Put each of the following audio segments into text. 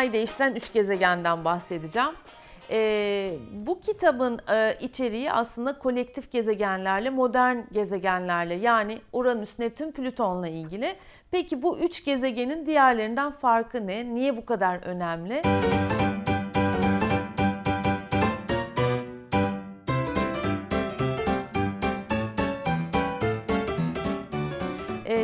dünyayı değiştiren üç gezegenden bahsedeceğim. Ee, bu kitabın e, içeriği aslında kolektif gezegenlerle, modern gezegenlerle yani Uranüs, Neptün, Plüton'la ilgili. Peki bu üç gezegenin diğerlerinden farkı ne? Niye bu kadar önemli? Ee,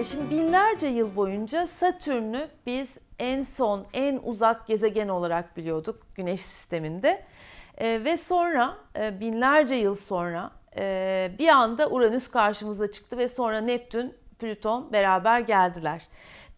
şimdi binlerce yıl boyunca Satürn'ü biz en son, en uzak gezegen olarak biliyorduk Güneş sisteminde. Ee, ve sonra e, binlerce yıl sonra e, bir anda Uranüs karşımıza çıktı ve sonra Neptün, Plüton beraber geldiler.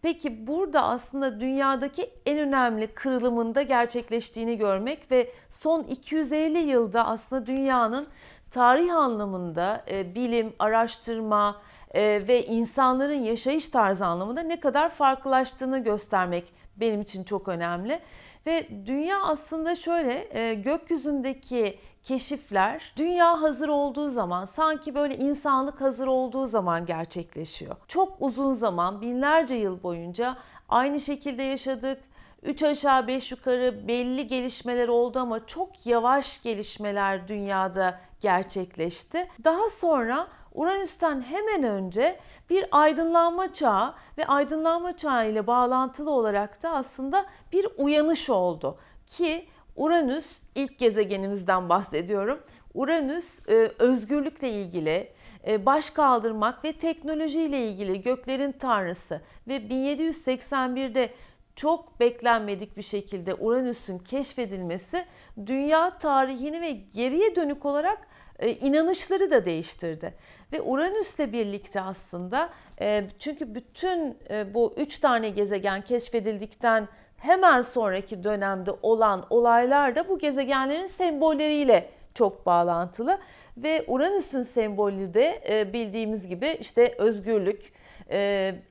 Peki burada aslında dünyadaki en önemli kırılımında gerçekleştiğini görmek ve son 250 yılda aslında dünyanın tarih anlamında e, bilim, araştırma, e, ve insanların yaşayış tarzı anlamında ne kadar farklılaştığını göstermek benim için çok önemli. Ve dünya aslında şöyle e, gökyüzündeki keşifler dünya hazır olduğu zaman sanki böyle insanlık hazır olduğu zaman gerçekleşiyor. Çok uzun zaman binlerce yıl boyunca aynı şekilde yaşadık. Üç aşağı beş yukarı belli gelişmeler oldu ama çok yavaş gelişmeler dünyada gerçekleşti. Daha sonra Uranüs'ten hemen önce bir aydınlanma çağı ve aydınlanma çağı ile bağlantılı olarak da aslında bir uyanış oldu. Ki Uranüs ilk gezegenimizden bahsediyorum. Uranüs e, özgürlükle ilgili, e, baş kaldırmak ve teknolojiyle ilgili göklerin tanrısı ve 1781'de çok beklenmedik bir şekilde Uranüs'ün keşfedilmesi dünya tarihini ve geriye dönük olarak e, inanışları da değiştirdi. Ve Uranüs'le birlikte aslında e, çünkü bütün e, bu üç tane gezegen keşfedildikten hemen sonraki dönemde olan olaylar da bu gezegenlerin sembolleriyle çok bağlantılı. Ve Uranüs'ün sembolü de bildiğimiz gibi işte özgürlük,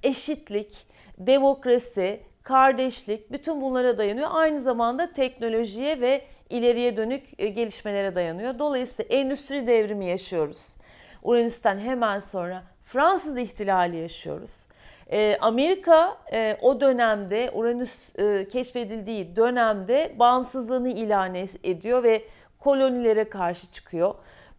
eşitlik, demokrasi, kardeşlik bütün bunlara dayanıyor. Aynı zamanda teknolojiye ve ileriye dönük e, gelişmelere dayanıyor. Dolayısıyla endüstri devrimi yaşıyoruz. Uranüs'ten hemen sonra Fransız ihtilali yaşıyoruz. E, Amerika e, o dönemde Uranüs keşfedildiği dönemde bağımsızlığını ilan ediyor ve kolonilere karşı çıkıyor.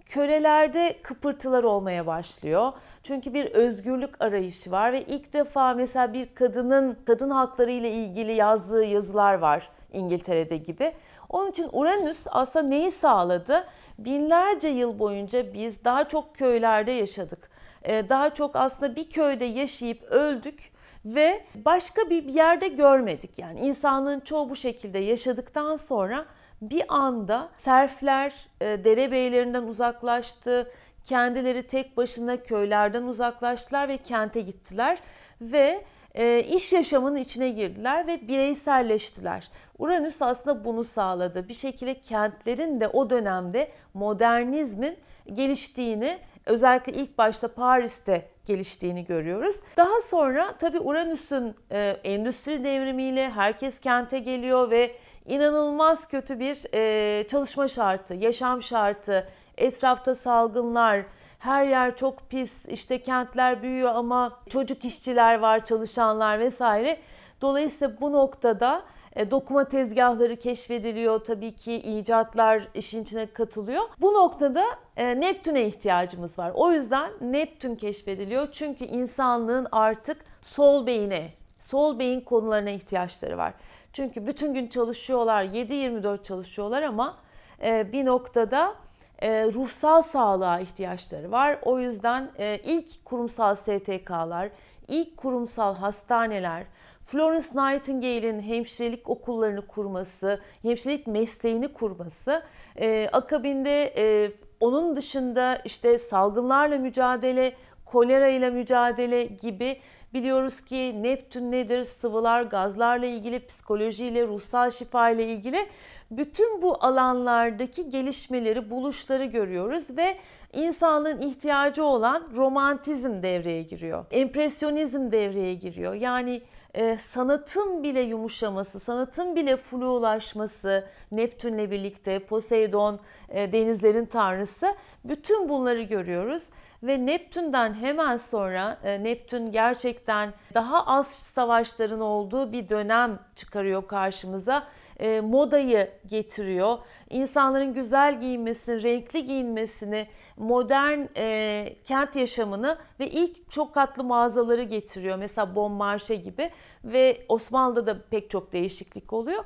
Kölelerde kıpırtılar olmaya başlıyor. Çünkü bir özgürlük arayışı var ve ilk defa mesela bir kadının kadın hakları ile ilgili yazdığı yazılar var İngiltere'de gibi. Onun için Uranüs aslında neyi sağladı? Binlerce yıl boyunca biz daha çok köylerde yaşadık. Ee, daha çok aslında bir köyde yaşayıp öldük ve başka bir yerde görmedik. Yani insanlığın çoğu bu şekilde yaşadıktan sonra bir anda serfler e, derebeylerinden uzaklaştı. Kendileri tek başına köylerden uzaklaştılar ve kente gittiler ve e, iş yaşamının içine girdiler ve bireyselleştiler. Uranüs aslında bunu sağladı. Bir şekilde kentlerin de o dönemde modernizmin geliştiğini özellikle ilk başta Paris'te geliştiğini görüyoruz. Daha sonra tabii Uranüs'ün e, endüstri devrimiyle herkes kente geliyor ve inanılmaz kötü bir e, çalışma şartı, yaşam şartı, etrafta salgınlar, her yer çok pis, işte kentler büyüyor ama çocuk işçiler var, çalışanlar vesaire. Dolayısıyla bu noktada e, dokuma tezgahları keşfediliyor. Tabii ki icatlar işin içine katılıyor. Bu noktada e, Neptün'e ihtiyacımız var. O yüzden Neptün keşfediliyor. Çünkü insanlığın artık sol beyine, sol beyin konularına ihtiyaçları var. Çünkü bütün gün çalışıyorlar, 7-24 çalışıyorlar ama e, bir noktada ruhsal sağlığa ihtiyaçları var. O yüzden ilk kurumsal STK'lar, ilk kurumsal hastaneler, Florence Nightingale'in hemşirelik okullarını kurması, hemşirelik mesleğini kurması, e, akabinde e, onun dışında işte salgınlarla mücadele, kolera ile mücadele gibi biliyoruz ki Neptün nedir, sıvılar, gazlarla ilgili, psikolojiyle, ruhsal şifa ile ilgili bütün bu alanlardaki gelişmeleri, buluşları görüyoruz ve insanlığın ihtiyacı olan romantizm devreye giriyor. Empresyonizm devreye giriyor. Yani e, sanatın bile yumuşaması, sanatın bile flulaşması, Neptünle birlikte Poseidon e, denizlerin tanrısı bütün bunları görüyoruz. Ve Neptün'den hemen sonra e, Neptün gerçekten daha az savaşların olduğu bir dönem çıkarıyor karşımıza e, modayı getiriyor. İnsanların güzel giyinmesini, renkli giyinmesini, modern e, kent yaşamını ve ilk çok katlı mağazaları getiriyor. Mesela Bon Marché gibi ve Osmanlı'da da pek çok değişiklik oluyor.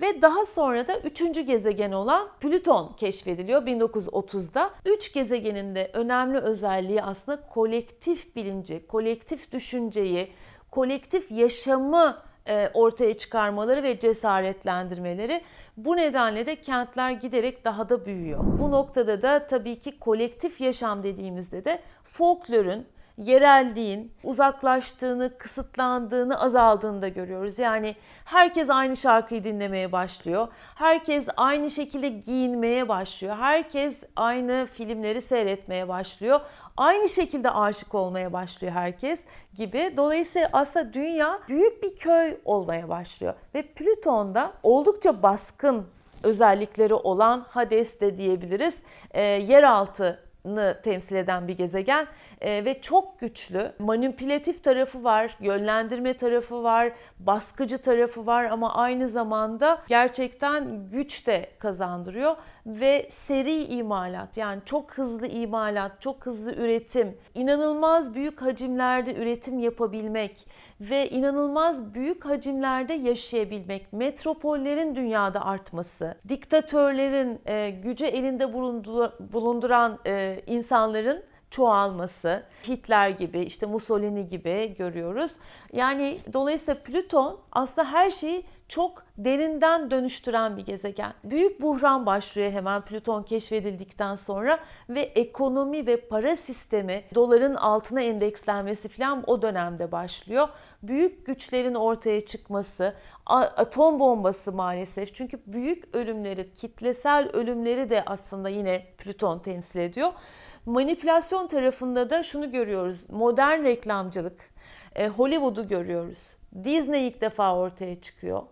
Ve daha sonra da üçüncü gezegen olan Plüton keşfediliyor 1930'da. Üç gezegenin de önemli özelliği aslında kolektif bilinci, kolektif düşünceyi, kolektif yaşamı ortaya çıkarmaları ve cesaretlendirmeleri. Bu nedenle de kentler giderek daha da büyüyor. Bu noktada da tabii ki kolektif yaşam dediğimizde de folklorun, yerelliğin uzaklaştığını, kısıtlandığını, azaldığını da görüyoruz. Yani herkes aynı şarkıyı dinlemeye başlıyor. Herkes aynı şekilde giyinmeye başlıyor. Herkes aynı filmleri seyretmeye başlıyor. Aynı şekilde aşık olmaya başlıyor herkes gibi. Dolayısıyla aslında dünya büyük bir köy olmaya başlıyor. Ve Plüton'da oldukça baskın özellikleri olan Hades de diyebiliriz. E, yeraltı temsil eden bir gezegen e, ve çok güçlü. Manipülatif tarafı var, yönlendirme tarafı var, baskıcı tarafı var ama aynı zamanda gerçekten güç de kazandırıyor ve seri imalat yani çok hızlı imalat, çok hızlı üretim, inanılmaz büyük hacimlerde üretim yapabilmek ve inanılmaz büyük hacimlerde yaşayabilmek, metropollerin dünyada artması, diktatörlerin e, gücü elinde bulunduran e, insanların çoğalması, Hitler gibi, işte Mussolini gibi görüyoruz. Yani dolayısıyla Plüton aslında her şeyi çok derinden dönüştüren bir gezegen. Büyük buhran başlıyor hemen Plüton keşfedildikten sonra ve ekonomi ve para sistemi doların altına endekslenmesi falan o dönemde başlıyor. Büyük güçlerin ortaya çıkması, atom bombası maalesef çünkü büyük ölümleri, kitlesel ölümleri de aslında yine Plüton temsil ediyor. Manipülasyon tarafında da şunu görüyoruz. Modern reklamcılık, e, Hollywood'u görüyoruz. Disney ilk defa ortaya çıkıyor.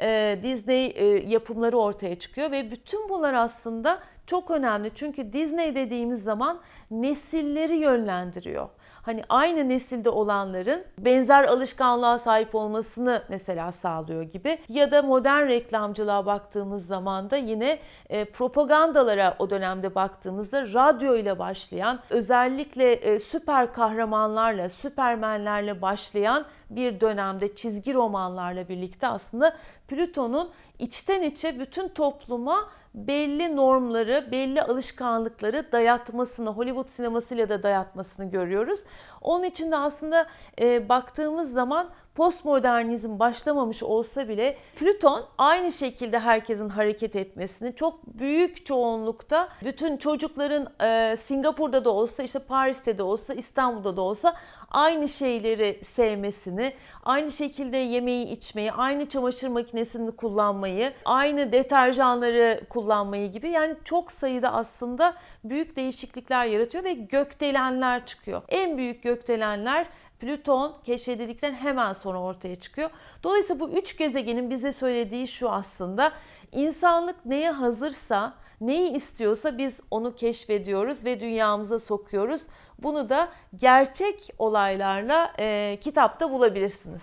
E, Disney e, yapımları ortaya çıkıyor ve bütün bunlar aslında çok önemli. Çünkü Disney dediğimiz zaman nesilleri yönlendiriyor hani aynı nesilde olanların benzer alışkanlığa sahip olmasını mesela sağlıyor gibi. Ya da modern reklamcılığa baktığımız zaman da yine e, propagandalara o dönemde baktığımızda radyo ile başlayan özellikle e, süper kahramanlarla, süpermenlerle başlayan bir dönemde çizgi romanlarla birlikte aslında Plüton'un içten içe bütün topluma belli normları, belli alışkanlıkları dayatmasını, Hollywood sinemasıyla da dayatmasını görüyoruz. Onun için de aslında e, baktığımız zaman postmodernizm başlamamış olsa bile Plüton aynı şekilde herkesin hareket etmesini çok büyük çoğunlukta bütün çocukların e, Singapur'da da olsa işte Paris'te de olsa İstanbul'da da olsa aynı şeyleri sevmesini, aynı şekilde yemeği içmeyi, aynı çamaşır makinesini kullanmayı, aynı deterjanları kullanmayı gibi yani çok sayıda aslında büyük değişiklikler yaratıyor ve gökdelenler çıkıyor. En büyük gökdelenler Plüton keşfedildikten hemen sonra ortaya çıkıyor. Dolayısıyla bu üç gezegenin bize söylediği şu aslında insanlık neye hazırsa, neyi istiyorsa biz onu keşfediyoruz ve dünyamıza sokuyoruz. Bunu da gerçek olaylarla e, kitapta bulabilirsiniz.